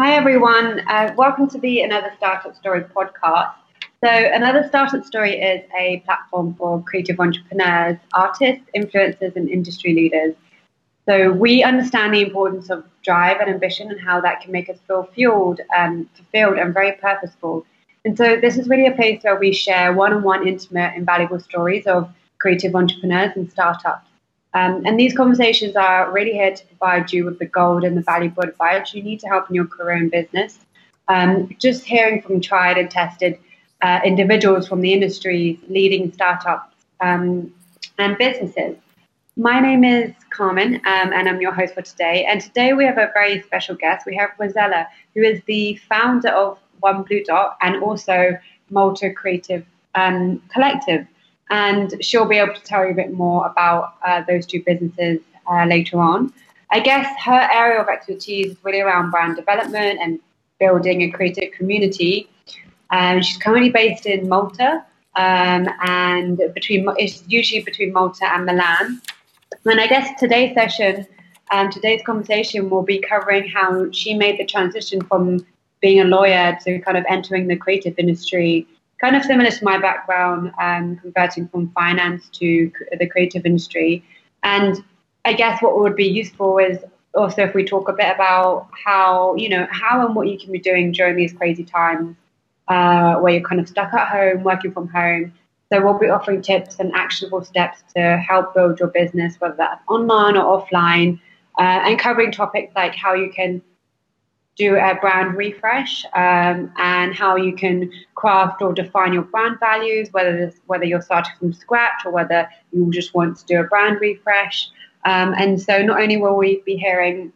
Hi, everyone. Uh, welcome to the Another Startup Story podcast. So, Another Startup Story is a platform for creative entrepreneurs, artists, influencers, and industry leaders. So, we understand the importance of drive and ambition and how that can make us feel fueled, and fulfilled, and very purposeful. And so, this is really a place where we share one on one, intimate, and valuable stories of creative entrepreneurs and startups. Um, and these conversations are really here to provide you with the gold and the valuable advice you need to help in your career and business. Um, just hearing from tried and tested uh, individuals from the industries, leading startups um, and businesses. My name is Carmen, um, and I'm your host for today. And today we have a very special guest. We have Rossella, who is the founder of One Blue Dot and also Malta Creative um, Collective and she'll be able to tell you a bit more about uh, those two businesses uh, later on. I guess her area of expertise is really around brand development and building a creative community. Um, she's currently based in Malta, um, and between it's usually between Malta and Milan. And I guess today's session, um, today's conversation will be covering how she made the transition from being a lawyer to kind of entering the creative industry kind of similar to my background, um, converting from finance to the creative industry. And I guess what would be useful is also if we talk a bit about how, you know, how and what you can be doing during these crazy times uh, where you're kind of stuck at home, working from home. So we'll be offering tips and actionable steps to help build your business, whether that's online or offline, uh, and covering topics like how you can do a brand refresh um, and how you can craft or define your brand values, whether whether you're starting from scratch or whether you just want to do a brand refresh. Um, and so, not only will we be hearing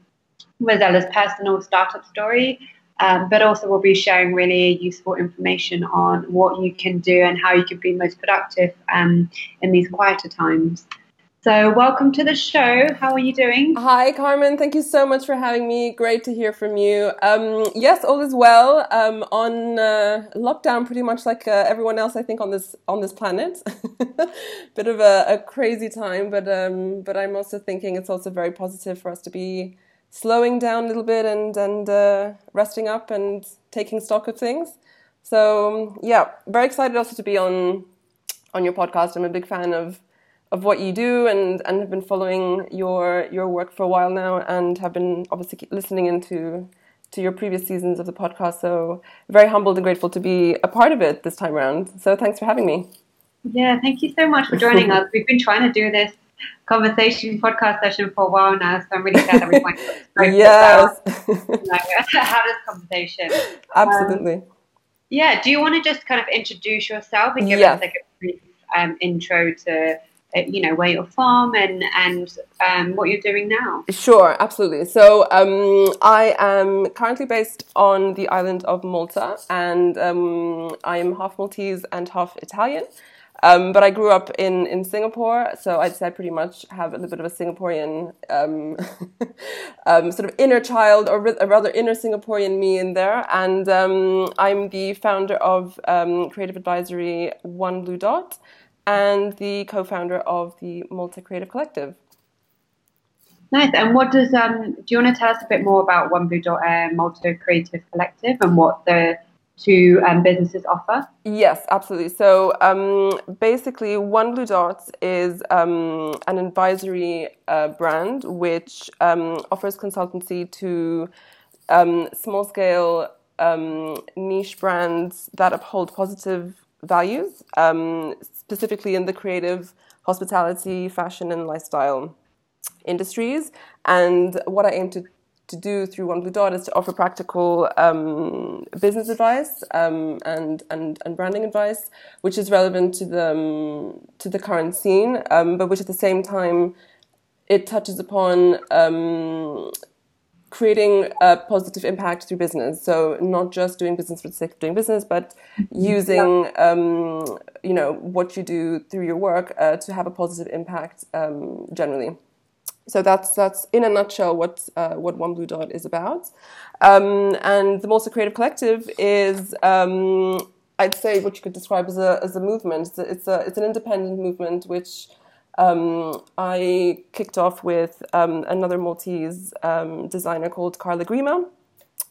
Rossella's personal startup story, um, but also we'll be sharing really useful information on what you can do and how you can be most productive um, in these quieter times. So, welcome to the show. How are you doing? Hi, Carmen. Thank you so much for having me. Great to hear from you. Um, yes, all is well. Um, on uh, lockdown, pretty much like uh, everyone else, I think on this on this planet. Bit of a, a, crazy time, but um, but I'm also thinking it's also very positive for us to be slowing down a little bit and and uh, resting up and taking stock of things. So yeah, very excited also to be on on your podcast. I'm a big fan of of what you do and, and have been following your your work for a while now and have been obviously listening into to your previous seasons of the podcast. So very humbled and grateful to be a part of it this time around. So thanks for having me. Yeah, thank you so much for joining us. We've been trying to do this conversation podcast session for a while now, so I'm really glad that we find yes. have this conversation. Absolutely. Um, yeah, do you want to just kind of introduce yourself and give yes. us like a brief um, intro to you know where you're from and and um, what you're doing now. Sure absolutely. So um, i am currently based on the island of malta and um, i am half maltese and half italian. Um, but I grew up in, in Singapore, so I'd say I pretty much have a little bit of a Singaporean um, um, sort of inner child, or rather inner Singaporean me in there. And I'm the founder of creative advisory One Blue Dot, and the co-founder of the Malta Creative Collective. Nice. And what does um? Do you want to tell us a bit more about One Blue Dot and Malta Creative Collective and what the two um, businesses offer? Yes, absolutely. So um, basically, One Blue Dot is um, an advisory uh, brand which um, offers consultancy to um, small scale um, niche brands that uphold positive values, um, specifically in the creative, hospitality, fashion, and lifestyle industries. And what I aim to to do through One Blue Dot is to offer practical um, business advice um, and, and and branding advice, which is relevant to the um, to the current scene, um, but which at the same time it touches upon um, creating a positive impact through business. So not just doing business for the sake of doing business, but using yeah. um, you know what you do through your work uh, to have a positive impact um, generally. So that's that's in a nutshell what uh, what One Blue Dot is about. Um, and the Malta Creative Collective is. Um, I'd say what you could describe as a as a movement. It's a, it's, a, it's an independent movement which um, I kicked off with um, another Maltese um, designer called Carla Grima.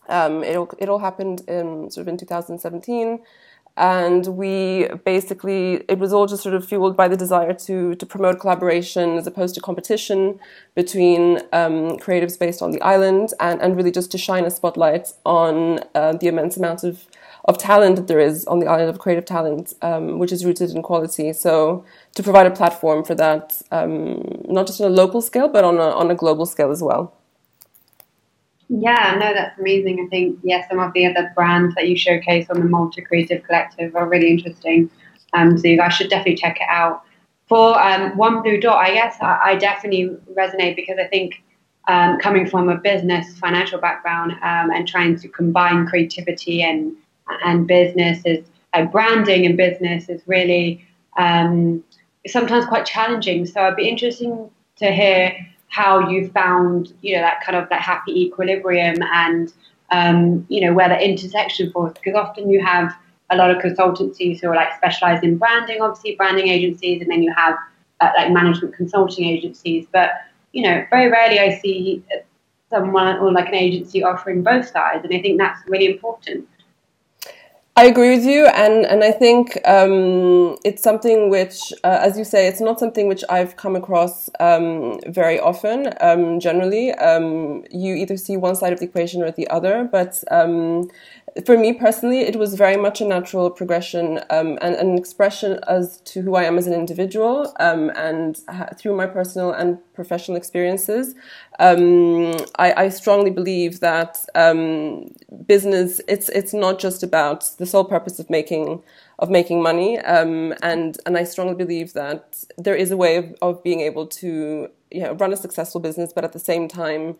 Um, it all it all happened in sort of in 2017 and we basically it was all just sort of fueled by the desire to to promote collaboration as opposed to competition between um, creatives based on the island and and really just to shine a spotlight on uh, the immense amount of of talent that there is on the island of creative talent, um, which is rooted in quality. So to provide a platform for that, um, not just on a local scale, but on a on a global scale as well. Yeah, no, that's amazing. I think, yeah, some of the other brands that you showcase on the Malta Creative Collective are really interesting. Um, so you guys should definitely check it out. For um, One Blue Dot, I guess I, I definitely resonate because I think um, coming from a business financial background um, and trying to combine creativity and and business is branding and business is really um, sometimes quite challenging. So I'd be interesting to hear how you found, you know, that kind of that happy equilibrium and, um, you know, where the intersection falls. Because often you have a lot of consultancies who are like specialized in branding, obviously branding agencies, and then you have uh, like management consulting agencies. But, you know, very rarely I see someone or like an agency offering both sides. And I think that's really important. I agree with you, and and I think um, it's something which, uh, as you say, it's not something which I've come across um, very often. Um, generally, um, you either see one side of the equation or the other, but um, for me personally, it was very much a natural progression um, and, an expression as to who I am as an individual, um, and through my personal and professional experiences, um, I, I, strongly believe that um, business it's it's not just about the sole purpose of making of making money, um, and and I strongly believe that there is a way of, of being able to you know, run a successful business, but at the same time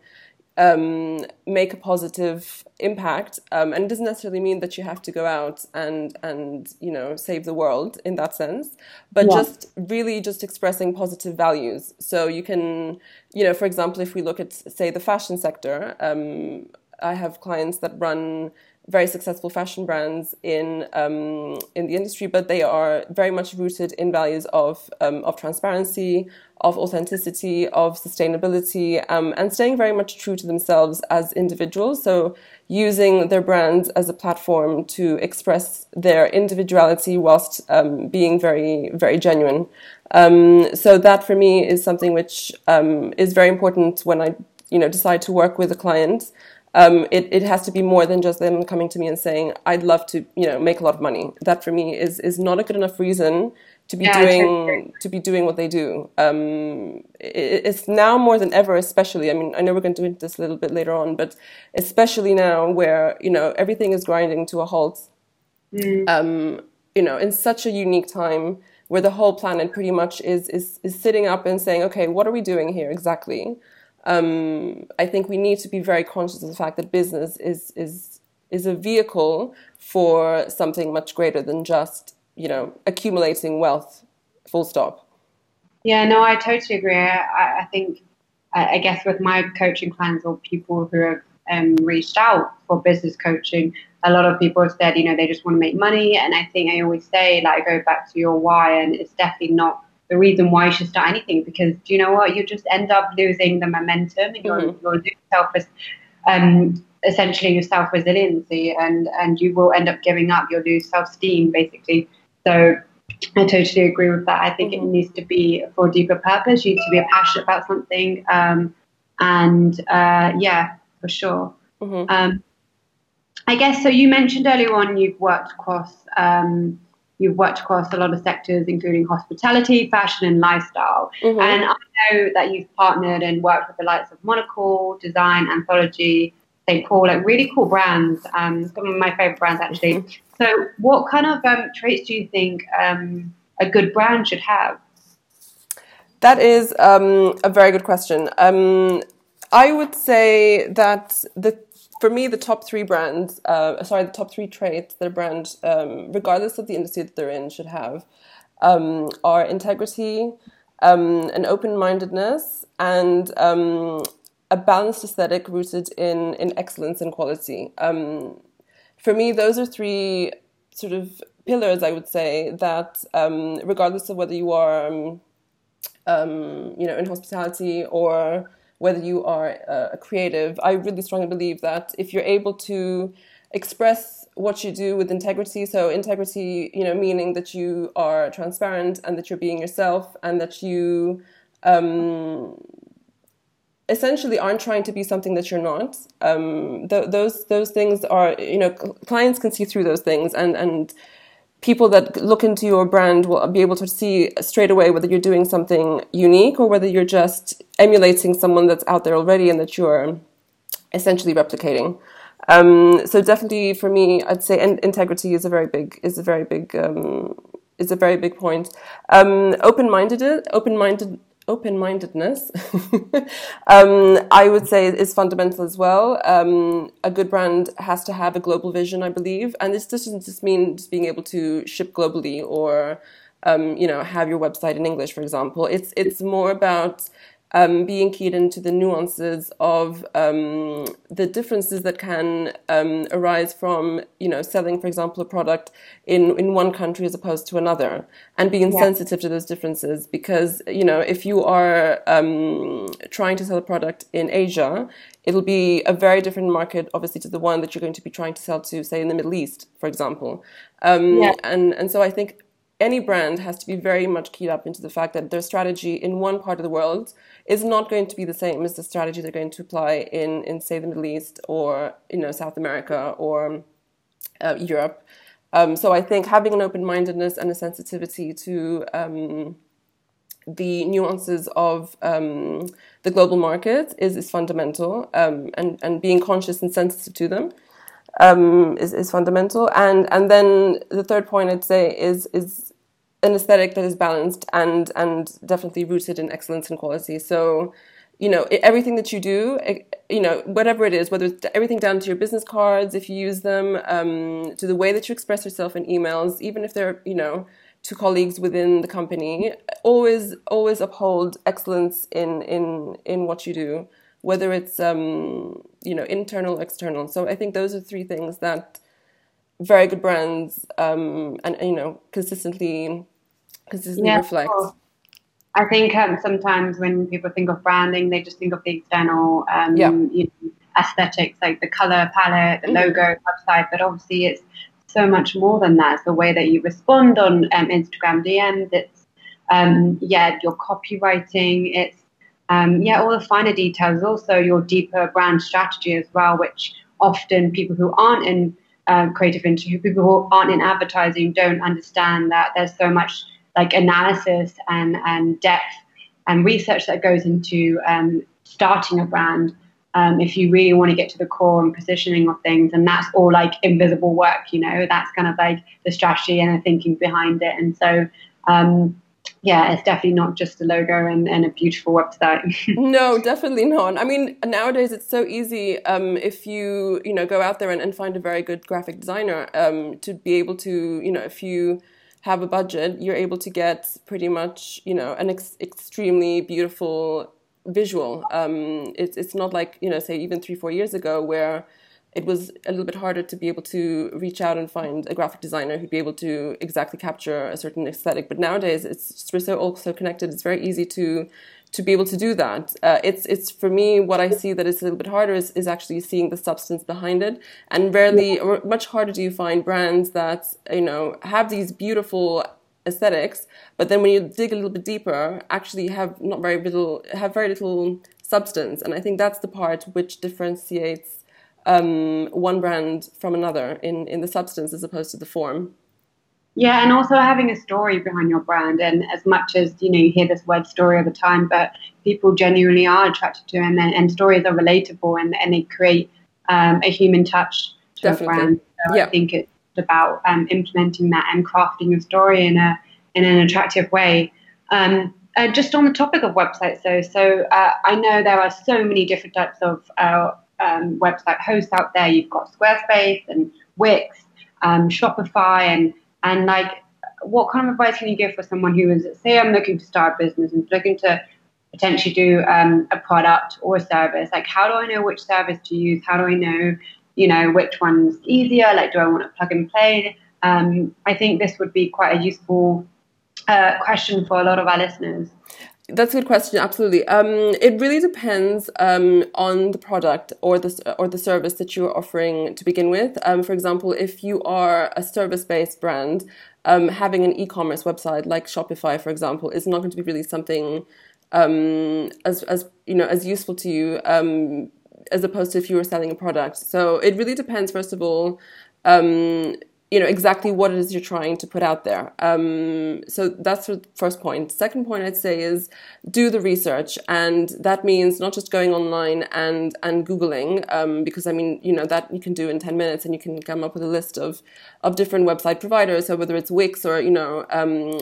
um, make a positive impact. Um, and it doesn't necessarily mean that you have to go out and and you know save the world in that sense, but yeah. just really just expressing positive values. So you can, you know, for example, if we look at say the fashion sector, um, I have clients that run very successful fashion brands in um, in the industry, but they are very much rooted in values of um, of transparency, of authenticity, of sustainability, um, and staying very much true to themselves as individuals. So using their brands as a platform to express their individuality whilst um, being very very genuine. Um, so that for me is something which um, is very important when I you know decide to work with a client um, it, it has to be more than just them coming to me and saying, I'd love to, you know, make a lot of money. That for me is, is not a good enough reason to be yeah, doing to be doing what they do. Um, it, it's now more than ever, especially. I mean, I know we're going to do this a little bit later on, but especially now where you know everything is grinding to a halt. Mm. Um, you know, in such a unique time where the whole planet pretty much is is is sitting up and saying, okay, what are we doing here exactly? Um, I think we need to be very conscious of the fact that business is is is a vehicle for something much greater than just you know accumulating wealth. Full stop. Yeah, no, I totally agree. I, I think, I guess, with my coaching clients or people who have um, reached out for business coaching, a lot of people have said, you know, they just want to make money. And I think I always say, like, go back to your why, and it's definitely not the reason why you should start anything because do you know what you just end up losing the momentum and mm-hmm. you're, you're self um, essentially your self resiliency and and you will end up giving up you'll lose self esteem basically so I totally agree with that I think mm-hmm. it needs to be for a deeper purpose you need to be passionate about something um, and uh, yeah for sure mm-hmm. um, I guess so you mentioned earlier on you've worked across um, you've worked across a lot of sectors, including hospitality, fashion, and lifestyle. Mm-hmm. And I know that you've partnered and worked with the likes of Monocle, Design Anthology, St. Paul, like really cool brands. Um, some of my favorite brands, actually. Mm-hmm. So, what kind of um, traits do you think um, a good brand should have? That is um, a very good question. Um, I would say that the for me, the top three brands, uh, sorry, the top three traits that a brand, um, regardless of the industry that they're in, should have um, are integrity, um, an open mindedness, and um, a balanced aesthetic rooted in, in excellence and quality. Um, for me, those are three sort of pillars, I would say, that um, regardless of whether you are, you know, in hospitality or whether you are a creative. I really strongly believe that if you're able to express what you do with integrity, so integrity, you know, meaning that you are transparent and that you're being yourself and that you um, essentially aren't trying to be something that you're not. Um, th- those those things are, you know, clients can see through those things, and and people that look into your brand will be able to see straight away whether you're doing something unique or whether you're just emulating someone that's out there already and that you're essentially replicating. Um, so definitely for me, I'd say in- integrity is a very big is a very big um, is a very big point. Um, open minded open minded open mindedness, um, I would say, is fundamental as well. Um, a good brand has to have a global vision, I believe, and this doesn't just mean just being able to ship globally or um, you know have your website in English, for example. It's it's more about um, being keyed into the nuances of um, the differences that can um, arise from, you know, selling, for example, a product in, in one country as opposed to another, and being yeah. sensitive to those differences. Because, you know, if you are um, trying to sell a product in Asia, it'll be a very different market, obviously, to the one that you're going to be trying to sell to, say, in the Middle East, for example. Um, yeah. And and so I think any brand has to be very much keyed up into the fact that their strategy in one part of the world is not going to be the same as the strategy they're going to apply in, in say, the Middle East or you know South America or uh, Europe. Um, so I think having an open-mindedness and a sensitivity to um, the nuances of um, the global market is, is fundamental, um, and and being conscious and sensitive to them um, is, is fundamental. And and then the third point I'd say is is an aesthetic that is balanced and and definitely rooted in excellence and quality. So you know everything that you do you know whatever it is whether it's everything down to your business cards if you use them um, to the way that you express yourself in emails even if they're you know to colleagues within the company always always uphold excellence in in in what you do whether it's um, you know internal, external. So I think those are three things that very good brands um, and you know consistently consistently yeah, reflect. I think um, sometimes when people think of branding, they just think of the external um, yeah. you know, aesthetics, like the color palette, the mm-hmm. logo, website. But obviously, it's so much more than that. It's the way that you respond on um, Instagram DMs. It's um, yeah, your copywriting. It's um, yeah, all the finer details, also your deeper brand strategy as well, which often people who aren't in uh, creative industry, people who aren't in advertising, don't understand that there's so much like analysis and, and depth and research that goes into um, starting a brand. Um, if you really want to get to the core and positioning of things, and that's all like invisible work, you know, that's kind of like the strategy and the thinking behind it. And so, um, yeah, it's definitely not just a logo and, and a beautiful website. no, definitely not. I mean, nowadays it's so easy um, if you you know go out there and, and find a very good graphic designer um, to be able to you know if you have a budget, you're able to get pretty much you know an ex- extremely beautiful visual. Um, it's it's not like you know say even three four years ago where it was a little bit harder to be able to reach out and find a graphic designer who'd be able to exactly capture a certain aesthetic. But nowadays, it's we're so all so connected. It's very easy to to be able to do that. Uh, it's it's for me what I see that is a little bit harder is, is actually seeing the substance behind it. And rarely, or much harder, do you find brands that you know have these beautiful aesthetics, but then when you dig a little bit deeper, actually have not very little have very little substance. And I think that's the part which differentiates um, one brand from another in, in the substance as opposed to the form. Yeah, and also having a story behind your brand. And as much as you know, you hear this word story all the time, but people genuinely are attracted to and, and stories are relatable, and, and they create um, a human touch to Definitely. a brand. So yeah. I think it's about um, implementing that and crafting a story in a in an attractive way. Um, uh, just on the topic of websites, though, so uh, I know there are so many different types of uh, um, website hosts out there. You've got Squarespace and Wix, um, Shopify, and and like, what kind of advice can you give for someone who is, say, I'm looking to start a business and looking to potentially do um, a product or a service? Like, how do I know which service to use? How do I know, you know, which one's easier? Like, do I want to plug and play? Um, I think this would be quite a useful uh, question for a lot of our listeners. That's a good question. Absolutely. Um, it really depends um, on the product or the or the service that you are offering to begin with. Um, for example, if you are a service-based brand, um, having an e-commerce website like Shopify, for example, is not going to be really something um, as as you know as useful to you um, as opposed to if you were selling a product. So it really depends. First of all you know exactly what it is you're trying to put out there. Um, so that's the first point. Second point I'd say is do the research, and that means not just going online and and googling, um, because I mean you know that you can do in ten minutes, and you can come up with a list of of different website providers. So whether it's Wix or you know um,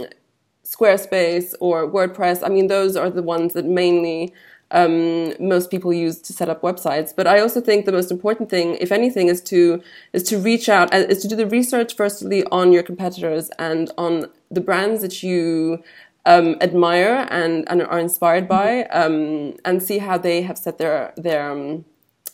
Squarespace or WordPress, I mean those are the ones that mainly um, most people use to set up websites. But I also think the most important thing, if anything, is to is to reach out, uh, is to do the research firstly on your competitors and on the brands that you um, admire and, and are inspired by, um, and see how they have set their their um,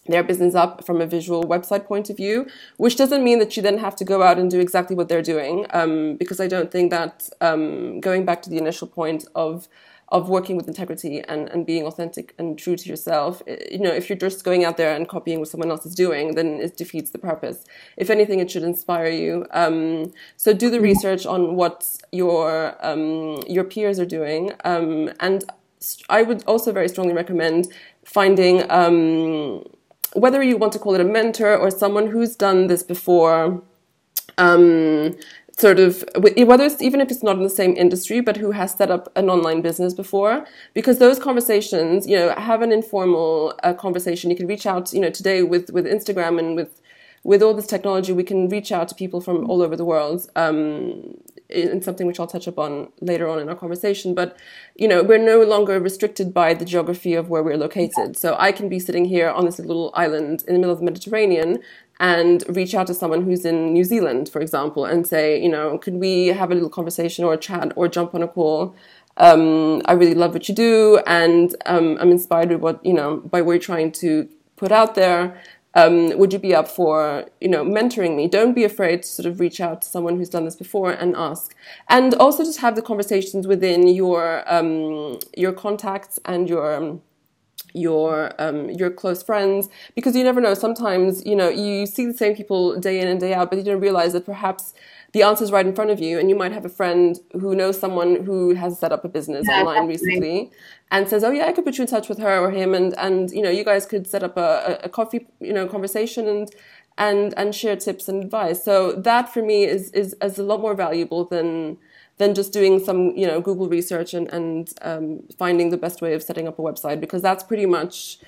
their business up from a visual website point of view, which doesn't mean that you then have to go out and do exactly what they're doing, um, because I don't think that um, going back to the initial point of of working with integrity and, and being authentic and true to yourself. You know, if you're just going out there and copying what someone else is doing, then it defeats the purpose. If anything, it should inspire you. Um, so do the research on what your um, your peers are doing, um, and I would also very strongly recommend finding um, whether you want to call it a mentor or someone who's done this before. Um, sort of whether it's even if it's not in the same industry but who has set up an online business before. Because those conversations you know have an informal uh, conversation. You can reach out you know today with with instagram and with with all this technology we can reach out to people from all over the world. Um, in something which I'll touch upon later on in our conversation. But you know, we're no longer restricted by the geography of where we're located. So I can be sitting here on this little island in the middle of the Mediterranean, and reach out to someone who's in New Zealand, for example, and say, you know, could we have a little conversation or a chat or jump on a call? Um, I really love what you do, and um, I'm inspired by what you know by what you're trying to put out there. Um, would you be up for you know mentoring me? Don't be afraid to sort of reach out to someone who's done this before and ask, and also just have the conversations within your um, your contacts and your um, your um, your close friends because you never know sometimes you know you see the same people day in and day out but you don't realize that perhaps the answer is right in front of you and you might have a friend who knows someone who has set up a business yeah, online definitely. recently and says oh yeah i could put you in touch with her or him and and you know you guys could set up a, a coffee you know conversation and and and share tips and advice so that for me is is, is a lot more valuable than than just doing some you know Google research and and um, finding the best way of setting up a website because that's pretty much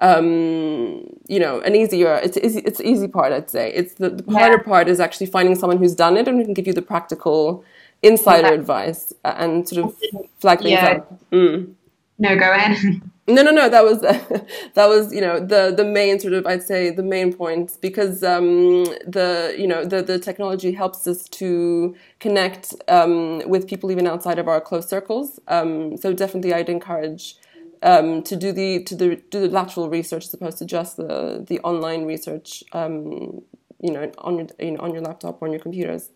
um, you know an easier it's easy it's easy part I'd say it's the, the harder yeah. part is actually finding someone who's done it and who can give you the practical insider yeah. advice and sort of flag things yeah. up. Mm. No, go ahead. No, no, no. That was that was you know the the main sort of I'd say the main point because um, the you know the the technology helps us to connect um, with people even outside of our close circles. Um, so definitely, I'd encourage um, to do the to the do the lateral research as opposed to just the the online research. Um, you know, on your you know, on your laptop or on your computers.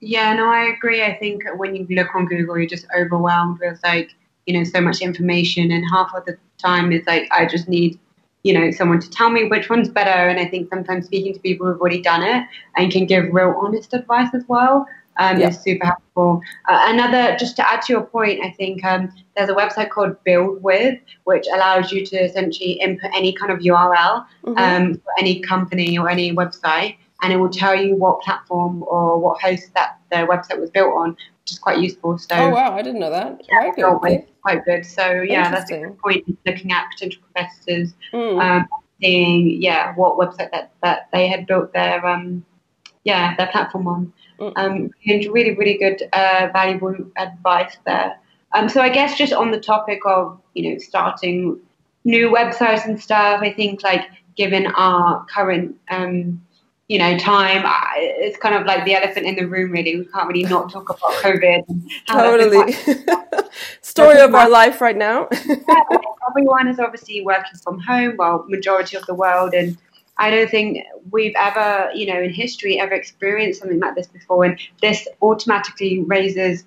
Yeah, no, I agree. I think when you look on Google, you're just overwhelmed with like you know so much information and half of the time it's like i just need you know someone to tell me which one's better and i think sometimes speaking to people who've already done it and can give real honest advice as well um, yeah. is super helpful. Uh, another, just to add to your point, I think um, there's a website called BuiltWith, which allows you to essentially input any kind of URL mm-hmm. um, for any company or any website, and it will tell you what platform or what host that the website was built on, which is quite useful. So, oh wow, I didn't know that. Yeah, good. quite good. So yeah, that's a good point. Looking at potential competitors, mm. um, seeing yeah what website that that they had built their um yeah their platform on. Um, really really good uh, valuable advice there. Um, so I guess just on the topic of you know starting new websites and stuff, I think like given our current um you know, time. It's kind of like the elephant in the room, really. We can't really not talk about COVID. totally. Story of our life right now. yeah, everyone is obviously working from home, well, majority of the world. And I don't think we've ever, you know, in history, ever experienced something like this before. And this automatically raises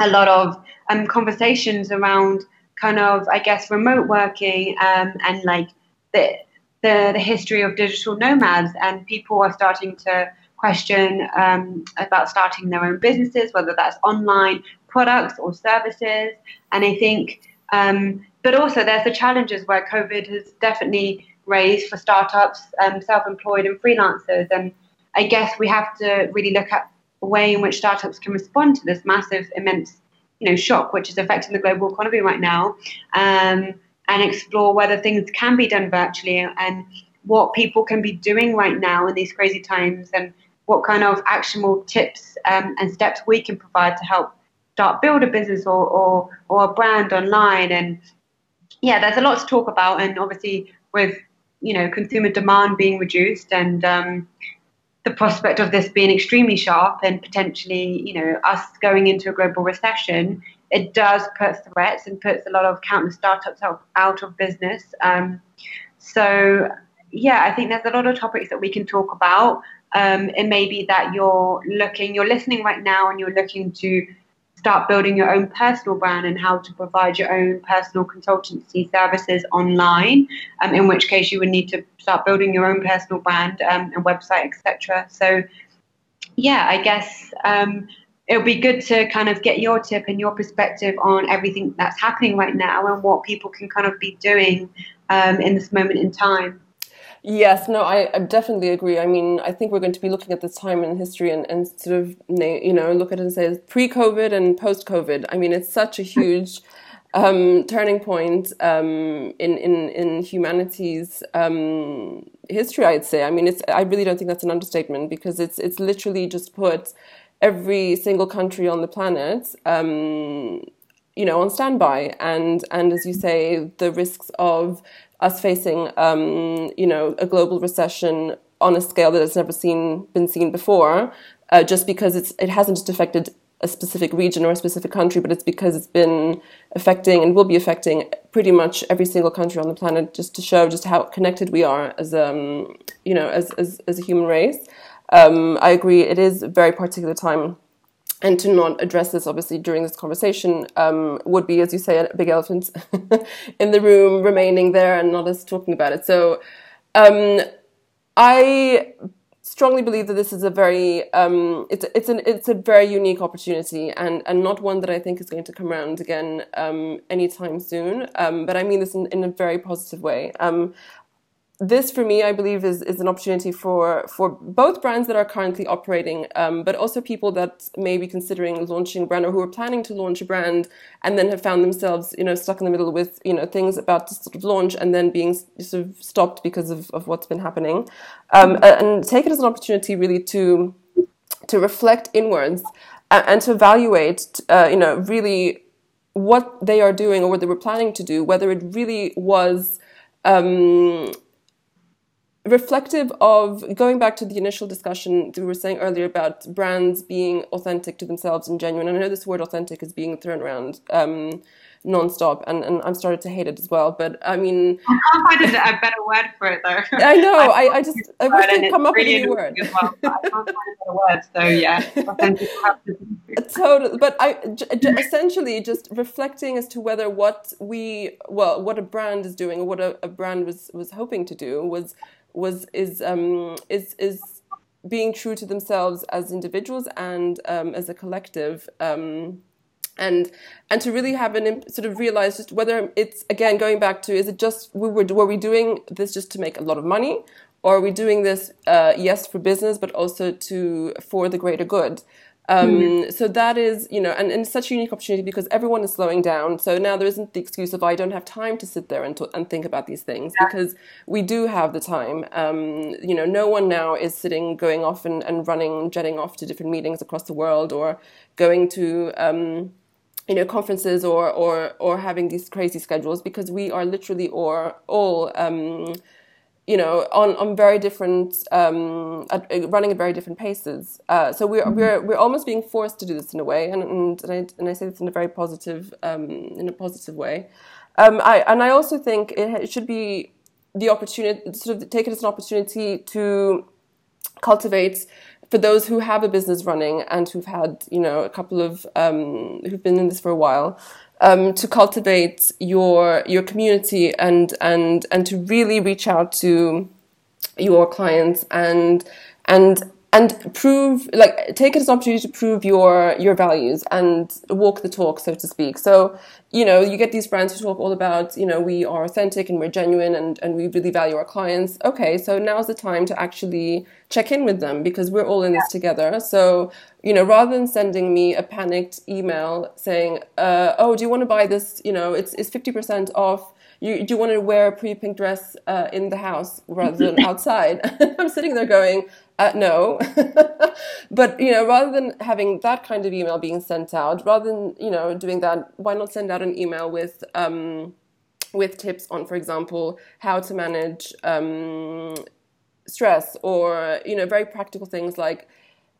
a lot of um, conversations around kind of, I guess, remote working um, and like the, the, the history of digital nomads, and people are starting to question um, about starting their own businesses, whether that's online products or services. And I think, um, but also there's the challenges where COVID has definitely raised for startups, um, self-employed, and freelancers. And I guess we have to really look at the way in which startups can respond to this massive, immense, you know, shock which is affecting the global economy right now, um, and explore whether things can be done virtually and what people can be doing right now in these crazy times and what kind of actionable tips um, and steps we can provide to help start build a business or, or, or a brand online. And yeah, there's a lot to talk about. And obviously, with you know consumer demand being reduced and um, the prospect of this being extremely sharp and potentially you know us going into a global recession, it does put threats and puts a lot of countless startups out, out of business. Um, so yeah, I think there's a lot of topics that we can talk about. Um, it may be that you're looking, you're listening right now, and you're looking to start building your own personal brand and how to provide your own personal consultancy services online. Um, in which case, you would need to start building your own personal brand um, and website, etc. So, yeah, I guess um, it'll be good to kind of get your tip and your perspective on everything that's happening right now and what people can kind of be doing um, in this moment in time. Yes, no, I, I, definitely agree. I mean, I think we're going to be looking at this time in history and, and sort of, you know, look at it and say pre-COVID and post-COVID. I mean, it's such a huge um, turning point um, in, in, in humanity's um, history, I'd say. I mean, it's, I really don't think that's an understatement because it's, it's literally just put every single country on the planet um, you know on standby and and as you say the risks of us facing, um, you know, a global recession on a scale that has never seen been seen before, uh, just because it's it hasn't just affected a specific region or a specific country, but it's because it's been affecting and will be affecting pretty much every single country on the planet, just to show just how connected we are as um, you know as as, as a human race. Um, I agree. It is a very particular time and to not address this obviously during this conversation um, would be, as you say, a big elephant in the room remaining there and not us talking about it. So um, I strongly believe that this is a very um, it's it's an it's a very unique opportunity and and not one that I think is going to come around again um, anytime soon. Um, but I mean this in, in a very positive way. This for me, I believe, is, is an opportunity for, for both brands that are currently operating, um, but also people that may be considering launching a brand or who are planning to launch a brand and then have found themselves, you know, stuck in the middle with, you know, things about to sort of launch and then being sort of stopped because of, of what's been happening. Um, and take it as an opportunity really to, to reflect inwards and, and to evaluate, uh, you know, really what they are doing or what they were planning to do, whether it really was, um, reflective of going back to the initial discussion we were saying earlier about brands being authentic to themselves and genuine. And I know this word authentic is being thrown around um, nonstop, and, and I'm started to hate it as well. But I mean, I can't find a better word for it though. I know. I, I just I wish they'd come up with a new word. Well, I can't find a better word. So yeah, totally. But I essentially just reflecting as to whether what we well what a brand is doing or what a, a brand was was hoping to do was was is um, is is being true to themselves as individuals and um, as a collective. Um, and and to really have an sort of realize just whether it's again going back to is it just we were were we doing this just to make a lot of money or are we doing this uh, yes for business but also to for the greater good um, mm-hmm. So that is, you know, and, and it's such a unique opportunity because everyone is slowing down. So now there isn't the excuse of I don't have time to sit there and, to, and think about these things yeah. because we do have the time. Um, you know, no one now is sitting, going off and, and running, jetting off to different meetings across the world or going to, um, you know, conferences or, or, or having these crazy schedules because we are literally or all, um, you know, on, on very different, um, at, uh, running at very different paces. Uh, so we're, we're, we're almost being forced to do this in a way, and, and, and, I, and I say this in a very positive, um, in a positive way. Um, I, and I also think it should be the opportunity, sort of take it as an opportunity to cultivate for those who have a business running and who've had, you know, a couple of um, who've been in this for a while, um, to cultivate your your community and and and to really reach out to your clients and and and prove like take it as an opportunity to prove your your values and walk the talk so to speak. So you know you get these brands who talk all about you know we are authentic and we're genuine and and we really value our clients. Okay so now's the time to actually check in with them because we're all in this together. So you know rather than sending me a panicked email saying uh, oh do you want to buy this? You know it's it's 50% off. You, do you want to wear a pretty pink dress uh, in the house rather than outside? I'm sitting there going, uh, no. but, you know, rather than having that kind of email being sent out, rather than, you know, doing that, why not send out an email with, um, with tips on, for example, how to manage um, stress or, you know, very practical things like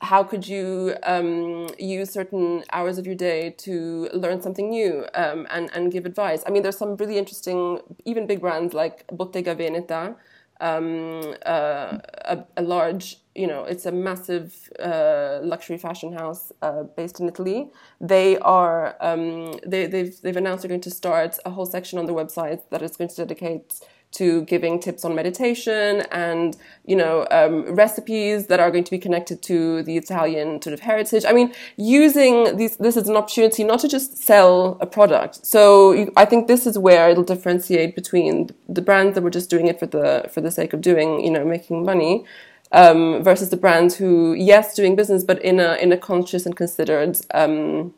how could you um, use certain hours of your day to learn something new um, and, and give advice? I mean, there's some really interesting, even big brands like Bottega Veneta, um, uh, a, a, large, you know, it's a massive uh, luxury fashion house uh, based in Italy. They are, um, they, they've, they've announced they're going to start a whole section on their website that is going to dedicate to giving tips on meditation and you know um, recipes that are going to be connected to the Italian sort of heritage. I mean, using these this as an opportunity not to just sell a product. So you, I think this is where it'll differentiate between the brands that were just doing it for the for the sake of doing you know making money. Um, versus the brands who, yes, doing business, but in a in a conscious and considered um,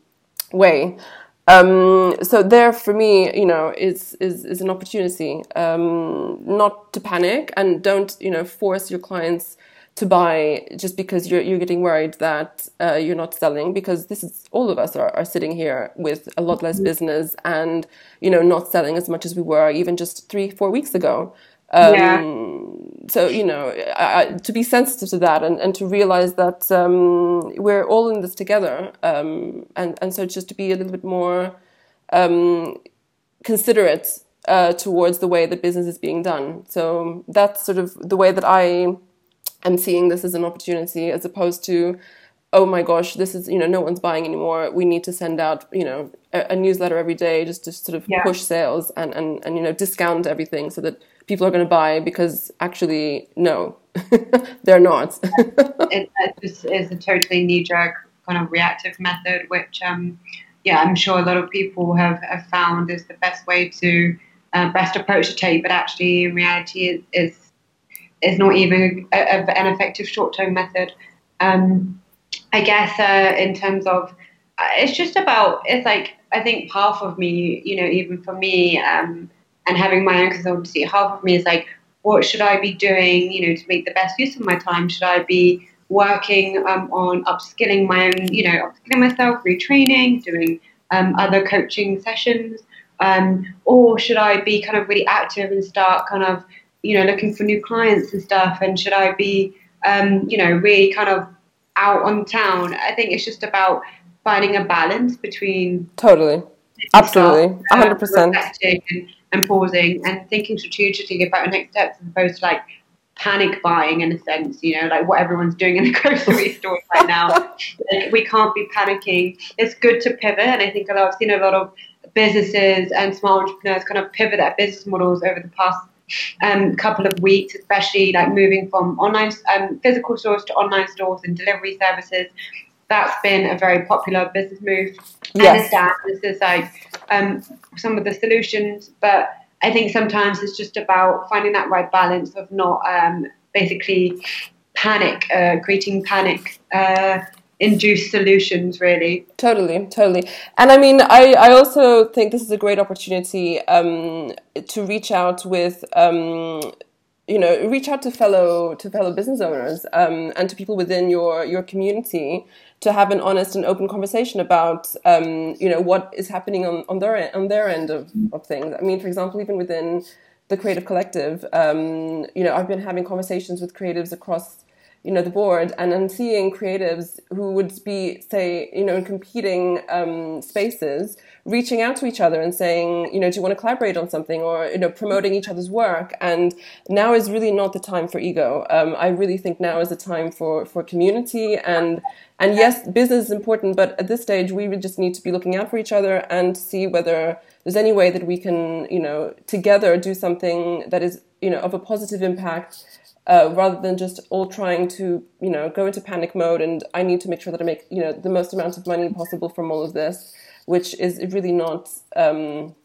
way. Um, so there, for me, you know, is is, is an opportunity um, not to panic and don't you know force your clients to buy just because you're you're getting worried that uh, you're not selling because this is all of us are, are sitting here with a lot less business and you know not selling as much as we were even just three four weeks ago. Um, yeah. So you know, I, I, to be sensitive to that and, and to realize that um, we're all in this together, um, and and so just to be a little bit more um, considerate uh, towards the way that business is being done. So that's sort of the way that I am seeing this as an opportunity, as opposed to oh my gosh, this is, you know, no one's buying anymore. We need to send out, you know, a, a newsletter every day just to sort of yeah. push sales and, and, and, you know, discount everything so that people are going to buy because actually, no, they're not. it, it is a totally knee jerk kind of reactive method, which, um, yeah, I'm sure a lot of people have, have found is the best way to uh, best approach to take, but actually, in reality, is is, is not even a, a, an effective short term method. Um, I guess uh, in terms of uh, it's just about it's like I think half of me, you know, even for me. Um, and having my own consultancy, half of me is like, what should I be doing, you know, to make the best use of my time? Should I be working um, on upskilling my own, you know, upskilling myself, retraining, doing um, other coaching sessions? Um, or should I be kind of really active and start kind of, you know, looking for new clients and stuff? And should I be, um, you know, really kind of out on town? I think it's just about finding a balance between totally, absolutely, hundred percent and pausing and thinking strategically about your next steps as opposed to like panic buying in a sense, you know, like what everyone's doing in the grocery store right now. Like, we can't be panicking. It's good to pivot, and I think a lot, I've seen a lot of businesses and small entrepreneurs kind of pivot their business models over the past um, couple of weeks, especially like moving from online um, physical stores to online stores and delivery services that's been a very popular business move. Yes. I understand this is like um, some of the solutions, but I think sometimes it's just about finding that right balance of not um, basically panic, uh, creating panic. Uh, induce solutions really totally totally and i mean i i also think this is a great opportunity um, to reach out with um, you know reach out to fellow to fellow business owners um, and to people within your your community to have an honest and open conversation about um, you know what is happening on, on their on their end of, of things. I mean, for example, even within the creative collective, um, you know, I've been having conversations with creatives across you know the board and then seeing creatives who would be say you know in competing um, spaces reaching out to each other and saying you know do you want to collaborate on something or you know promoting each other's work? And now is really not the time for ego. Um, i really think now is the time for for community and and yes business is important but at this stage we just need to be looking out for each other and see whether there's any way that we can you know together do something that is you know of a positive impact uh, rather than just all trying to you know go into panic mode and I need to make sure that I make you know the most amount of money possible from all of this, which is really not um,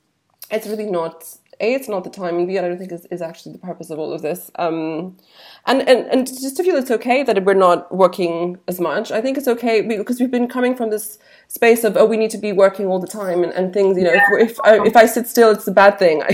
it's really not a it's not the time and b i don't think is, is actually the purpose of all of this. Um, and, and and just to feel it's okay that we're not working as much. I think it's okay because we've been coming from this space of oh we need to be working all the time and, and things you know yeah. if if I, if I sit still it's a bad thing.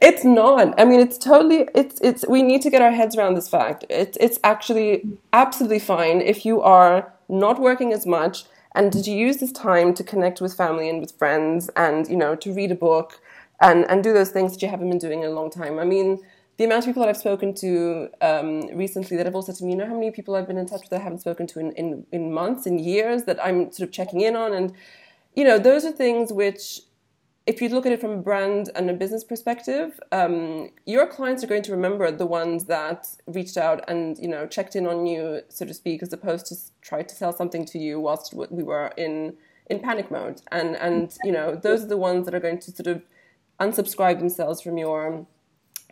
It's not. I mean it's totally it's it's we need to get our heads around this fact. It's it's actually absolutely fine if you are not working as much and did you use this time to connect with family and with friends and you know to read a book and and do those things that you haven't been doing in a long time. I mean, the amount of people that I've spoken to um, recently that have all said to me, you know how many people I've been in touch with that I haven't spoken to in, in, in months, in years, that I'm sort of checking in on. And, you know, those are things which, if you look at it from a brand and a business perspective, um, your clients are going to remember the ones that reached out and, you know, checked in on you, so to speak, as opposed to try to sell something to you whilst we were in, in panic mode. And, and, you know, those are the ones that are going to sort of unsubscribe themselves from your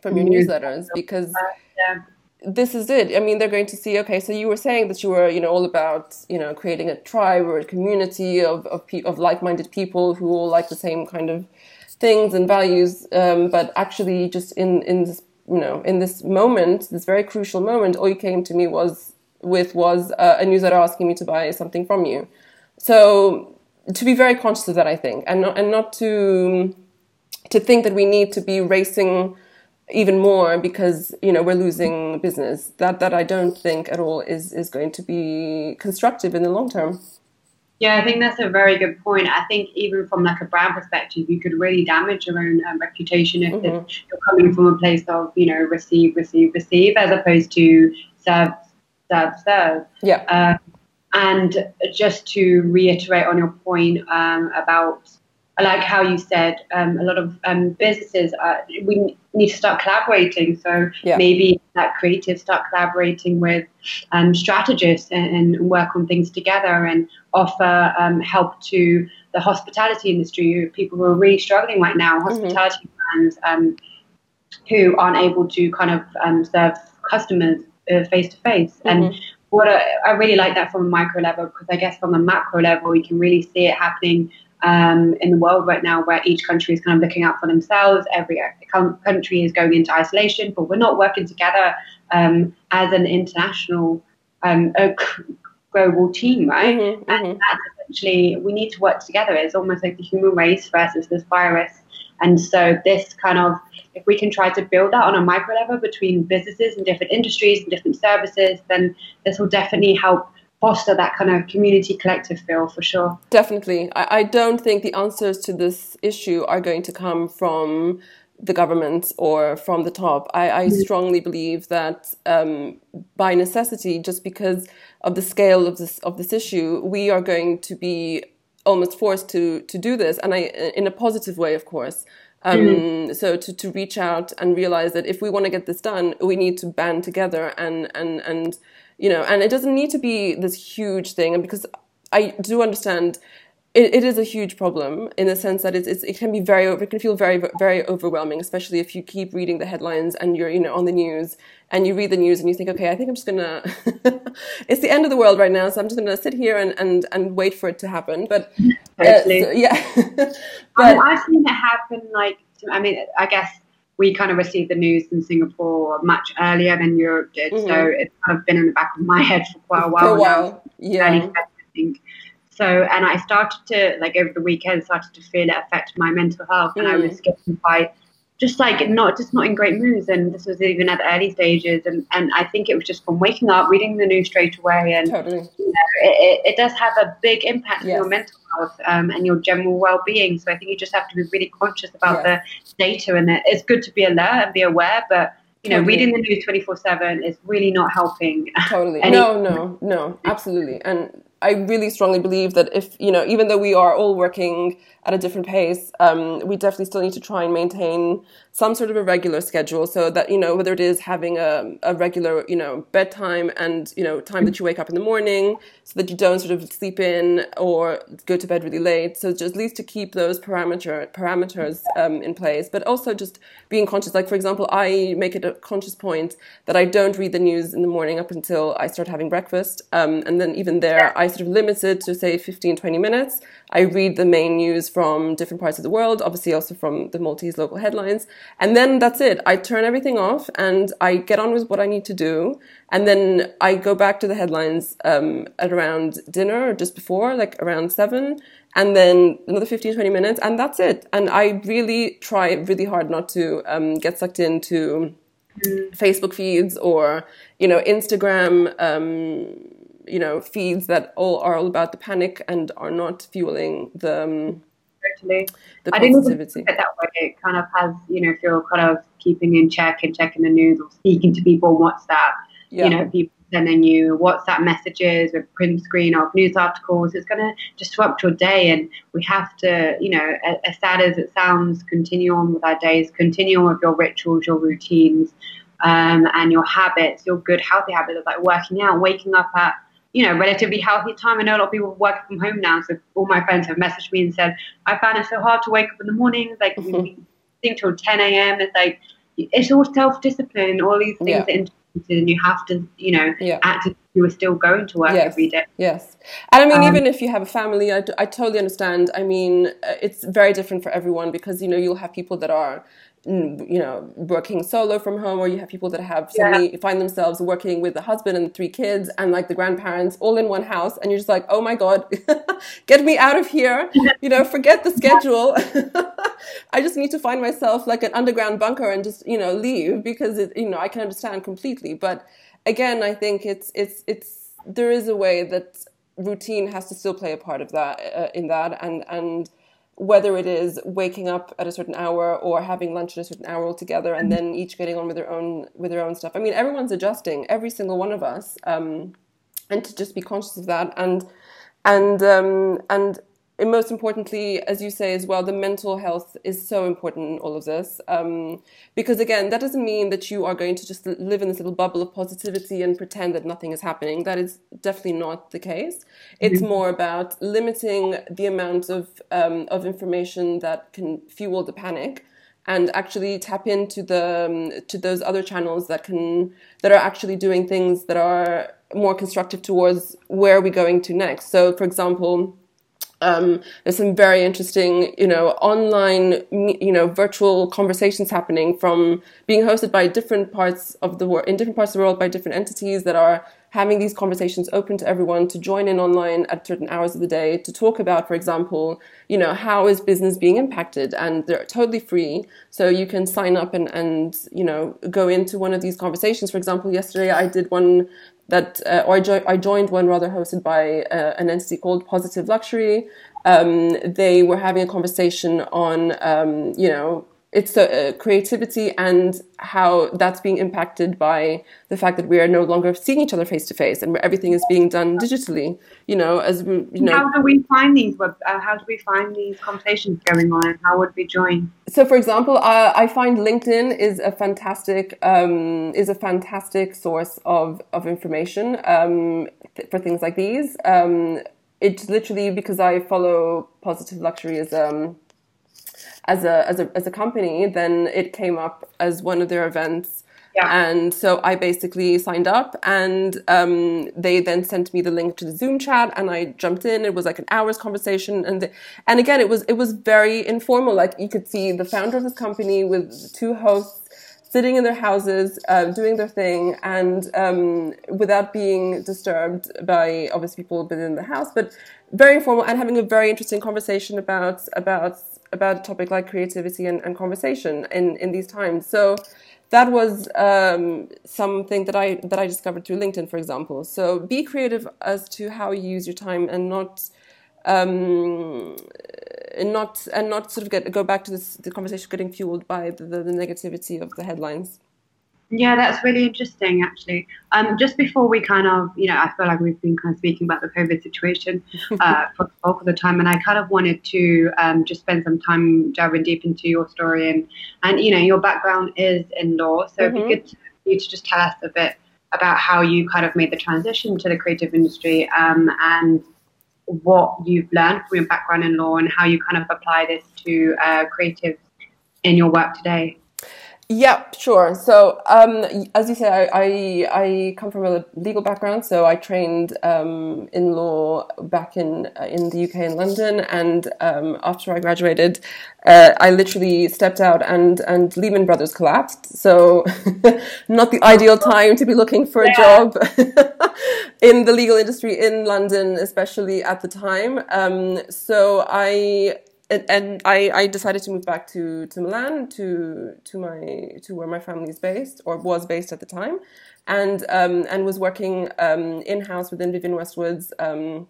from your newsletters because yeah. This is it. I mean, they're going to see. Okay, so you were saying that you were, you know, all about, you know, creating a tribe or a community of of, pe- of like-minded people who all like the same kind of things and values. Um, but actually, just in in this, you know, in this moment, this very crucial moment, all you came to me was with was uh, a newsletter asking me to buy something from you. So to be very conscious of that, I think, and not and not to to think that we need to be racing even more because you know we're losing business that that I don't think at all is is going to be constructive in the long term. Yeah, I think that's a very good point. I think even from like a brand perspective, you could really damage your own um, reputation if, mm-hmm. if, you're coming from a place of you know receive, receive, receive, as opposed to serve, serve, serve. Yeah. Uh, and just to reiterate on your point um, about I like how you said um, a lot of um, businesses are, we need to start collaborating. So yeah. maybe that creative start collaborating with um, strategists and, and, work on things together and offer um, help to the hospitality industry, people who are really struggling right now, mm-hmm. hospitality mm-hmm. brands um, who aren't able to kind of um, serve customers face to face. And what I, I really like that from a micro level because I guess from a macro level, we can really see it happening um, in the world right now where each country is kind of looking out for themselves. Every country is going into isolation, but we're not working together um, as an international um, global team, right? Mm-hmm, and mm-hmm. that's essentially, we need to work together. It's almost like the human race versus this virus. And so, this kind of, if we can try to build that on a micro level between businesses and different industries and different services, then this will definitely help foster that kind of community collective feel for sure. Definitely. I, I don't think the answers to this issue are going to come from the government or from the top. I, I mm-hmm. strongly believe that um, by necessity, just because of the scale of this of this issue, we are going to be almost forced to to do this, and I in a positive way, of course. Um, mm. So to, to reach out and realize that if we want to get this done, we need to band together and and and you know, and it doesn't need to be this huge thing. And because I do understand it, it is a huge problem in the sense that it's, it's, it can be very it can feel very very overwhelming especially if you keep reading the headlines and you're you know on the news and you read the news and you think okay i think i'm just gonna it's the end of the world right now so i'm just gonna sit here and and, and wait for it to happen but uh, so, yeah but, i've seen it happen like i mean i guess we kind of received the news in Singapore much earlier than Europe did. Mm-hmm. So it's kind of been in the back of my head for quite a while. For a while, now. yeah. Early I think. So, and I started to, like over the weekend, started to feel it affect my mental health. Mm. And I was mm. getting quite just like not just not in great moods and this was even at the early stages and, and I think it was just from waking up reading the news straight away and totally. you know, it, it, does have a big impact yes. on your mental health um, and your general well-being so I think you just have to be really conscious about the data and it. it's good to be alert and be aware but you know, totally. reading the news 24 7 is really not helping. Totally. no, no, no, absolutely. And I really strongly believe that if, you know, even though we are all working at a different pace, um, we definitely still need to try and maintain some sort of a regular schedule so that, you know, whether it is having a, a regular, you know, bedtime and, you know, time that you wake up in the morning so that you don't sort of sleep in or go to bed really late. So just at least to keep those parameter parameters um, in place, but also just being conscious. Like, for example, I make it a conscious point that I don't read the news in the morning up until I start having breakfast. Um, and then even there, I sort of limit it to say 15, 20 minutes. I read the main news from different parts of the world, obviously also from the Maltese local headlines. And then that's it. I turn everything off and I get on with what I need to do. And then I go back to the headlines um, at around dinner or just before, like around seven. And then another 15, 20 minutes, and that's it. And I really try really hard not to um, get sucked into mm. Facebook feeds or, you know, Instagram. Um, you know feeds that all are all about the panic and are not fueling the um, totally. the I didn't that way. It kind of has you know if you're kind of keeping in check and checking the news or speaking to people on WhatsApp. Yeah. You know, people sending you WhatsApp messages with print screen of news articles. It's going to disrupt your day, and we have to, you know, as sad as it sounds, continue on with our days, continue on with your rituals, your routines, um, and your habits, your good, healthy habits of like working out, waking up at you know, relatively healthy time. I know a lot of people work from home now, so all my friends have messaged me and said, I found it so hard to wake up in the mornings, like mm-hmm. think till 10 a.m. It's like, it's all self-discipline, all these things yeah. that and you have to, you know, yeah. act as you are still going to work yes. every day. Yes. And I mean, um, even if you have a family, I, I totally understand. I mean, it's very different for everyone because, you know, you'll have people that are, you know working solo from home or you have people that have suddenly yeah. find themselves working with the husband and three kids and like the grandparents all in one house and you're just like oh my god get me out of here. You know forget the schedule. I just need to find myself like an underground bunker and just you know leave because it, you know i can understand completely. But again i think it's it's it's there is a way that routine has to still play a part of that uh, in that. And and whether it is waking up at a certain hour or having lunch at a certain hour altogether and then each getting on with their own with their own stuff. I mean everyone's adjusting every single one of us um, and to just be conscious of that and and um, and and most importantly, as you say as well, the mental health is so important in all of this. Um, because again, that doesn't mean that you are going to just live in this little bubble of positivity and pretend that nothing is happening. That is definitely not the case. It's mm-hmm. more about limiting the amount of um, of information that can fuel the panic and actually tap into the um, to those other channels that can that are actually doing things that are more constructive towards where are we going to next. So, for example um, there's some very interesting, you know, online, you know, virtual conversations happening from being hosted by different parts of the world, in different parts of the world by different entities that are having these conversations open to everyone to join in online at certain hours of the day to talk about, for example, you know, how is business being impacted? And they're totally free. So you can sign up and, and, you know, go into one of these conversations. For example, yesterday I did one that, uh, or I, jo- I, joined one rather hosted by uh, an entity called Positive Luxury. Um, they were having a conversation on, um, you know, it's uh, creativity and how that's being impacted by the fact that we are no longer seeing each other face to face and where everything is being done digitally you know as we you know. How do we find these web uh, how do we find these conversations going on and how would we join? So for example uh, i find linkedin is a fantastic um, is a fantastic source of of information um, th- for things like these. Um, it's literally because i follow positive luxury as um as a as a as a company, then it came up as one of their events. Yeah. And so I basically signed up, and um, they then sent me the link to the Zoom chat, and I jumped in. It was like an hour's conversation, and and again, it was it was very informal. Like you could see the founder of this company with two hosts sitting in their houses, uh, doing their thing, and um, without being disturbed by obviously people within the house, but very informal and having a very interesting conversation about about about a topic like creativity and, and conversation in, in these times. So that was um, something that I that I discovered through LinkedIn, for example. So be creative as to how you use your time and not um, and not and not sort of get go back to this the conversation getting fueled by the, the, the negativity of the headlines. Yeah, that's really interesting, actually. Um, just before we kind of, you know, I feel like we've been kind of speaking about the COVID situation uh, for the bulk of the time, and I kind of wanted to um, just spend some time diving deep into your story and, and you know, your background is in law, so mm-hmm. it'd be good to, you to just tell us a bit about how you kind of made the transition to the creative industry um, and what you've learned from your background in law and how you kind of apply this to uh, creatives in your work today. Yeah, sure. So, um, as you say, I, I, I, come from a legal background. So, I trained um, in law back in uh, in the UK in London, and um, after I graduated, uh, I literally stepped out, and and Lehman Brothers collapsed. So, not the ideal time to be looking for a yeah. job in the legal industry in London, especially at the time. Um, so, I and I, I decided to move back to, to Milan to to my to where my family is based or was based at the time, and um, and was working um, in house within Vivienne Westwood's um,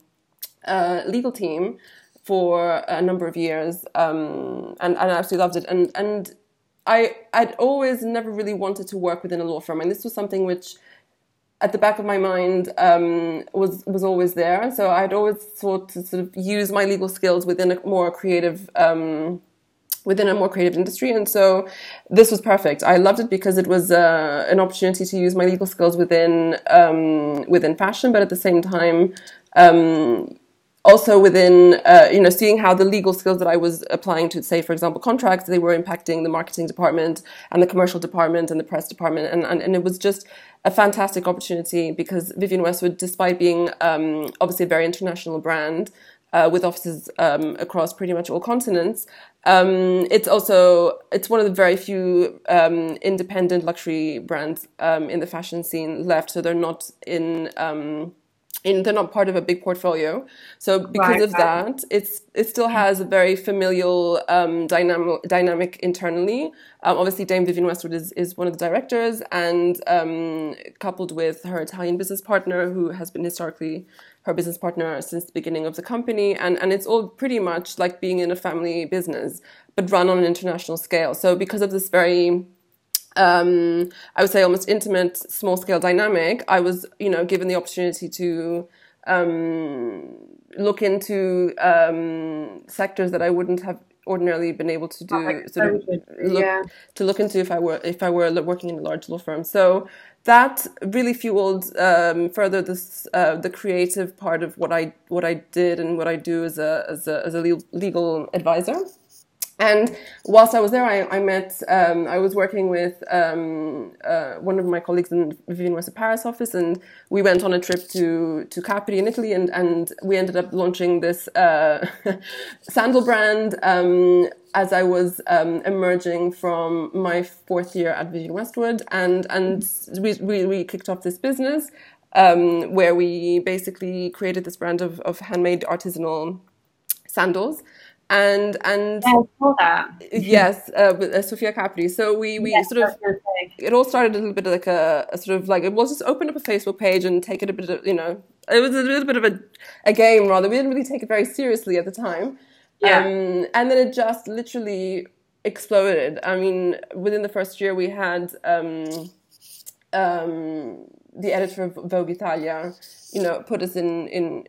uh, legal team for a number of years, um, and, and I absolutely loved it. And and I I'd always never really wanted to work within a law firm, and this was something which at the back of my mind um, was was always there. and So I'd always thought to sort of use my legal skills within a more creative. Um, within a more creative industry, and so this was perfect. I loved it because it was uh, an opportunity to use my legal skills within um, within fashion, but at the same time, um, also within uh, you know seeing how the legal skills that I was applying to say for example contracts they were impacting the marketing department and the commercial department and the press department. And, and, and it was just a fantastic opportunity because Vivienne Westwood despite being um, obviously a very international brand uh, with offices um, across pretty much all continents um, it's also it's one of the very few um, independent luxury brands um, in the fashion scene left. So they're not in in, they're not part of a big portfolio. So because right, of right. that, it's it still has a very familial um, dynamic dynamic internally. Um, obviously, Dame Vivienne Westwood is, is one of the directors, and um, coupled with her Italian business partner, who has been historically her business partner since the beginning of the company, and and it's all pretty much like being in a family business, but run on an international scale. So because of this very um, I would say almost intimate, small scale dynamic, I was, you know, given the opportunity to um, look into um, sectors that I wouldn't have ordinarily been able to do, sort of look, yeah. to look into if I were if I were working in a large law firm. So that really fueled um, further this uh, the creative part of what I what I did and what I do as a as a, as a legal advisor. And whilst I was there, I, I met, um, I was working with um, uh, one of my colleagues in Vivienne Westwood Paris office, and we went on a trip to, to Capri in Italy, and, and we ended up launching this uh, sandal brand um, as I was um, emerging from my fourth year at Vivienne Westwood. And, and we, we, we kicked off this business um, where we basically created this brand of, of handmade artisanal sandals and and yeah, yes, uh, with, uh, Sofia Capri. So we we yes, sort of it all started a little bit like a, a, sort of like it was just open up a Facebook page and take it a bit of you know it was a little bit of a a game rather. We didn't really take it very seriously at the time. Yeah. Um, and then it just literally exploded. I mean, within the first year, we had um, um, the editor of Vogue Italia, you know, put us in in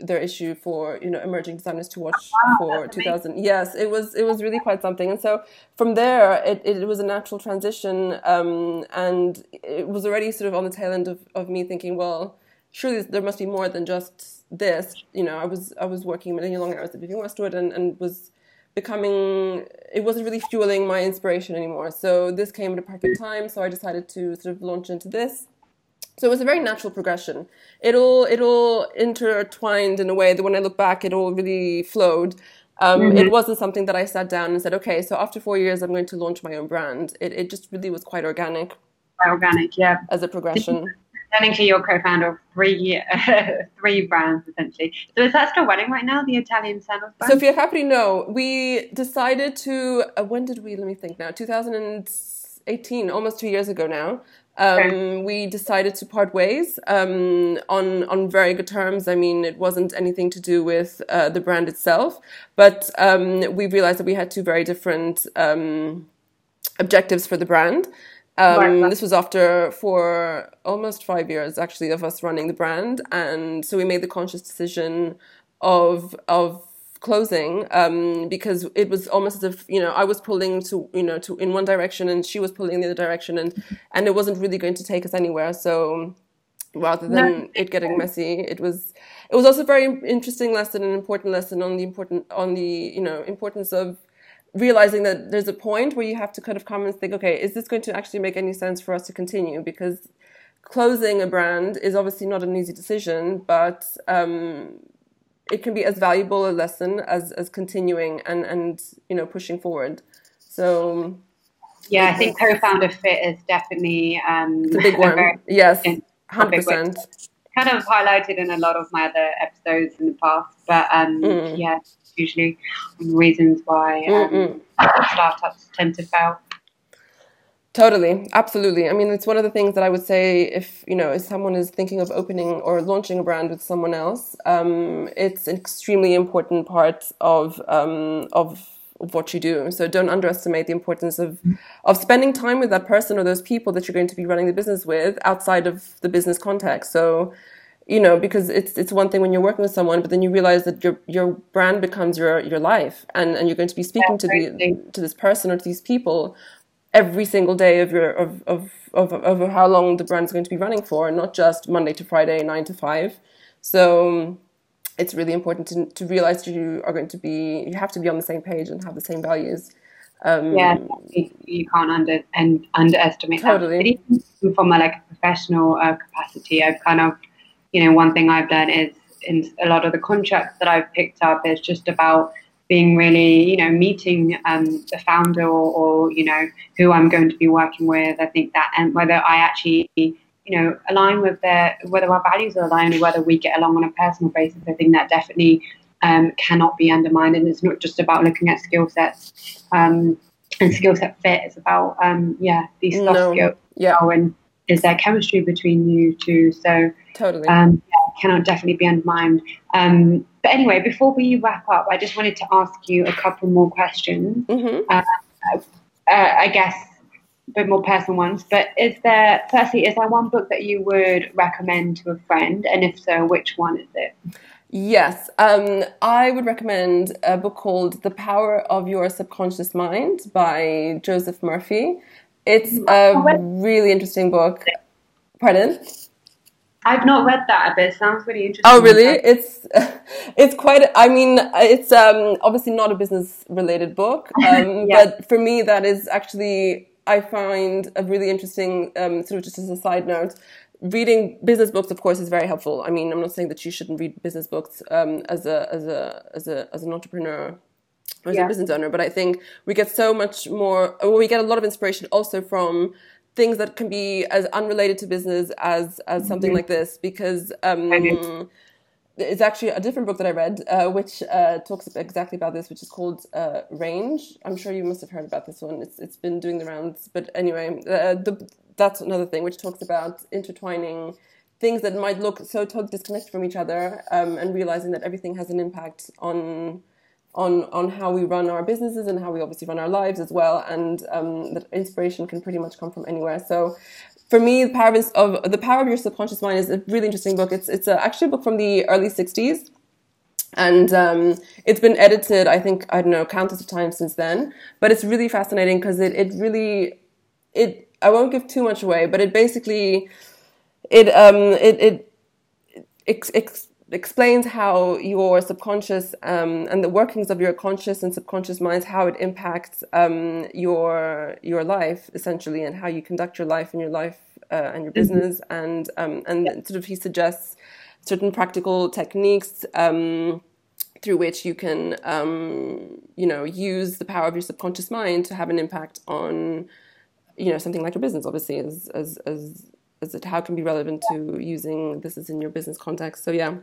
their issue for you know emerging designers to watch wow, for 2000 yes it was it was really quite something. And so from there it, it was a natural transition um, and it was already sort of on the tail end of, of me thinking well surely there must be more than just this. You know i was i was working many long hours at Vivienne Westwood and, and was becoming it wasn't really fueling my inspiration anymore. So this came at a perfect time. So i decided to sort of launch into this so it was a very natural progression. It all it all intertwined in a way that when I look back, it all really flowed. Um, mm-hmm. It wasn't something that I sat down and said, okay, so after four years, I'm going to launch my own brand. It it just really was quite organic. Quite organic, yeah. As a progression. Technically, you're co-founder of three uh, three brands essentially. So is that still running right now? The Italian sandals brand. Sofia Capri, no. We decided to. Uh, when did we? Let me think now. 2018, almost two years ago now um, we decided to part ways um, on on very good terms. I mean, it wasn't anything to do with uh, the brand itself, but um, we realized that we had two very different um, objectives for the brand. Um. This was after for almost five years, actually, of us running the brand, and so we made the conscious decision of of closing um, because it was almost as if you know I was pulling to you know to in one direction and she was pulling in the other direction, and and it wasn't really going to take us anywhere. So rather than No. it getting messy, it was it was also a very interesting lesson, an important lesson on the important on the you know importance of realizing that there's a point where you have to kind of come and think, okay, is this going to actually make any sense for us to continue? Because closing a brand is obviously not an easy decision, but um, it can be as valuable a lesson as as continuing and and you know pushing forward. So Yeah, I think co-founder fit is definitely um, it's a big one. Yes, hundred percent. kind of highlighted in a lot of my other episodes in the past. But um, Mm. yeah, usually reasons why um, startups tend to fail. Totally, absolutely. I mean, it's one of the things that I would say if you know if someone is thinking of opening or launching a brand with someone else, um, it's an extremely important part of um, of of what you do. So don't underestimate the importance of of spending time with that person or those people that you're going to be running the business with outside of the business context. So you know because it's it's one thing when you're working with someone but then you realize that your your brand becomes your your life and and you're going to be speaking to the to this person or to these people every single day of your of of of, of how long the brand's going to be running for and not just monday to friday 9 to 5 so it's really important to, to realize you are going to be you have to be on the same page and have the same values um, Yeah, you, you can't under and underestimate Totally. that. From a like professional uh, capacity, I've kind of, you know, one thing I've done is in a lot of the contracts that I've picked up is just about being really, you know, meeting um, the founder or, or you know who I'm going to be working with. I think that and whether I actually you know align with their whether our values are aligned or whether we get along on a personal basis. I think that definitely um, cannot be undermined, and it's not just about looking at skill sets um, and skill set fit. It's about um, yeah these soft No. skills. yeah Oh, and is there chemistry between you two? So totally um, yeah, cannot definitely be undermined. Um, but anyway, before we wrap up, I just wanted to ask you a couple more questions. hmm Uh, I guess a bit more personal ones. But is there, firstly, is there one book that you would recommend to a friend? And if so, which one is it? Yes, um, I would recommend a book called The Power of Your Subconscious Mind by Joseph Murphy. It's a really interesting book. Pardon? I've not read that, but it sounds really interesting. Oh, really? It's it's quite. I mean, it's um, obviously not a business related book, um, Yeah. but for me, that is actually I find a really interesting. Um, sort of just as a side note, reading business books, of course, is very helpful. I mean, I'm not saying that you shouldn't read business books um, as a as a as a as an entrepreneur or as Yeah. a business owner, but I think we get so much more. Well, we get a lot of inspiration also from things that can be as unrelated to business as as something like this because um, it's actually a different book that I read, uh, which uh, talks exactly about this, which is called uh, Range. I'm sure you must have heard about this one. It's it's been doing the rounds, but anyway, uh, the, that's another thing which talks about intertwining things that might look so totally disconnected from each other, um, and realizing that everything has an impact on on on how we run our businesses and how we obviously run our lives as well, and um, that inspiration can pretty much come from anywhere. So for me, the power of, the power of your subconscious mind is a really interesting book. It's it's a, actually a book from the early '60s, and um, it's been edited. I think I don't know countless of times since then. But it's really fascinating because it it really it. I won't give too much away, but it basically it um it it ex, explains how your subconscious um, and the workings of your conscious and subconscious minds how it impacts um, your your life essentially and how you conduct your life and your life uh, and your business. And um, and sort of he suggests certain practical techniques um, through which you can um, you know use the power of your subconscious mind to have an impact on you know something like your business obviously as as as as it how it can be relevant to using this as in your business context. So yeah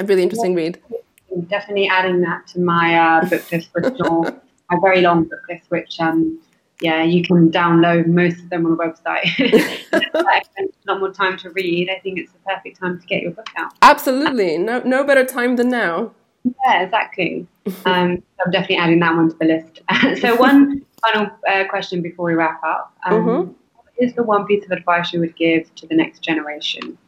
a really interesting read Definitely adding that to my uh, book list my very long book list, which um, yeah, you can download most of them on the website. I spent a lot more time to read. I think it's the perfect time to get your book out. absolutely no no better time than now Yeah, exactly. Um, I'm definitely adding that one to the list. so one final uh, question before we wrap up. Um, Mhm. What is the one piece of advice you would give to the next generation?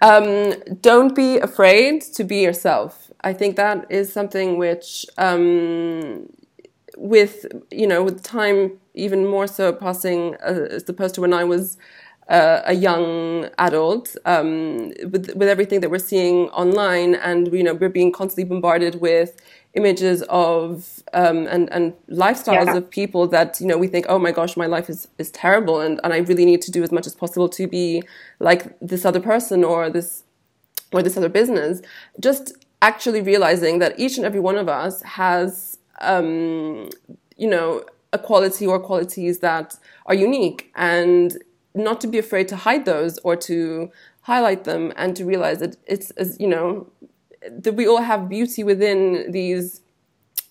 Um, don't be afraid to be yourself. I think that is something which, um, with you know, with time, even more so passing uh, as opposed to when I was uh, a young adult, um, with with everything that we're seeing online, and you know, we're being constantly bombarded with images of um, and and lifestyles yeah. of people that you know we think oh my gosh my life is is terrible and and I really need to do as much as possible to be like this other person or this or this other business just actually realizing that each and every one of us has um, you know a quality or qualities that are unique and not to be afraid to hide those or to highlight them and to realize that it's as you know that we all have beauty within these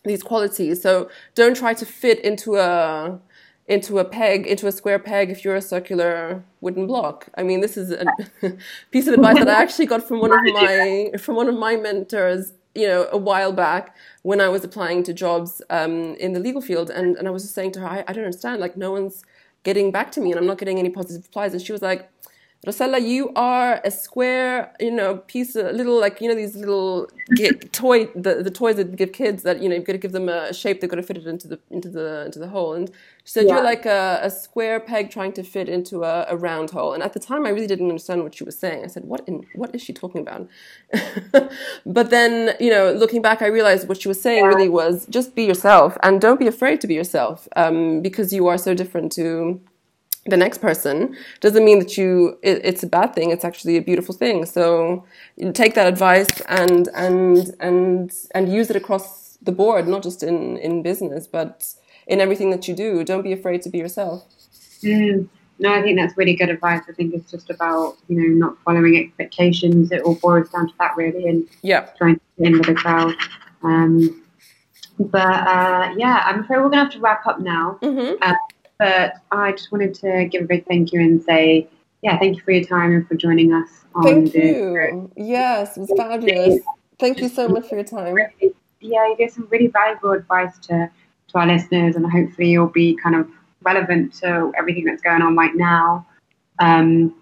these qualities. So don't try to fit into a into a peg, into a square peg if you're a circular wooden block. I mean, this is a piece of advice that I actually got from one of my from one of my mentors, you know, a while back when I was applying to jobs um, in the legal field, and and I was just saying to her, I, I don't understand, like no one's getting back to me, and I'm not getting any positive replies, and she was like, Rossella, you are a square, you know, piece of little, like, you know, these little toy, the, the toys that give kids that, you know, you've got to give them a shape, they've got to fit it into the, into the, into the hole. And she said, yeah. you're like a, a, square peg trying to fit into a, a, round hole. And at the time, I really didn't understand what she was saying. I said, what in, what is she talking about? but then, you know, looking back, I realized what she was saying really was just be yourself and don't be afraid to be yourself um, because you are so different to, the next person doesn't mean that you it, it's a bad thing it's actually a beautiful thing. So take that advice and and and and use it across the board not just in in business but in everything that you do. Don't be afraid to be yourself. Mm. no i think that's really good advice. I think it's just about you know not following expectations. It all boils down to that really and yeah. trying to fit in with the crowd um, but uh, yeah i'm afraid we're gonna have to wrap up now. Mm-hmm. uh, but I just wanted to give a big thank you and say, yeah, thank you for your time and for joining us. thank you. Yes, it was fabulous. Thank you so much for your time. Yeah, you gave some really valuable advice to, to our listeners, and hopefully you'll be kind of relevant to everything that's going on right now. Um,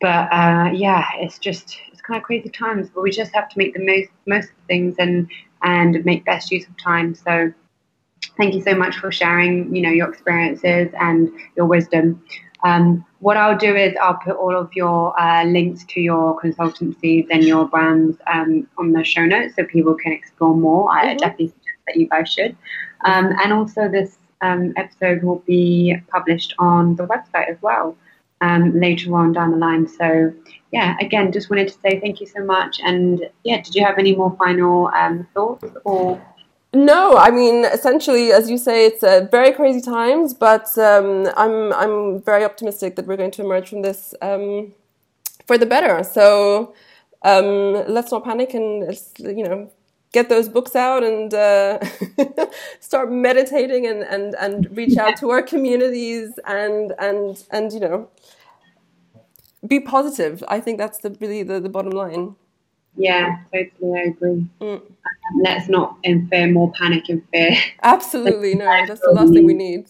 but uh, yeah, it's just it's kind of crazy times, but we just have to make the most most of things and and make best use of time. So thank you so much for sharing, you know, your experiences and your wisdom. Um, what I'll do is I'll put all of your uh, links to your consultancies and your brands um, on the show notes so people can explore more. Mm-hmm. I definitely suggest that you guys should. Um, and also, this um, episode will be published on the website as well um, later on down the line. So, yeah, again, just wanted to say thank you so much. And yeah, did you have any more final um, thoughts or? No, I mean, essentially, as you say, it's uh, very crazy times, but um, I'm I'm very optimistic that we're going to emerge from this um, for the better. So um, let's not panic and you know get those books out and uh, start meditating and, and, and reach out to our communities and and and you know be positive. I think that's the really the, the bottom line. Yeah, totally. I agree. Mm. Let's not infer more panic and fear. Absolutely, no. That's the last thing we need.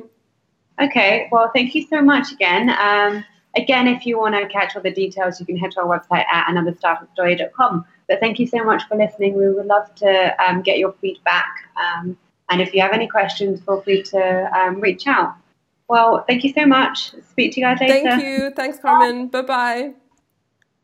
okay. Well, thank you so much again. Um, again, if you want to catch all the details, you can head to our website at anotherstartupstory.com. But thank you so much for listening. We would love to um, get your feedback. Um, and if you have any questions, feel free to um, reach out. Well, thank you so much. Speak to you guys later. Thank you. Thanks, Carmen. Bye bye.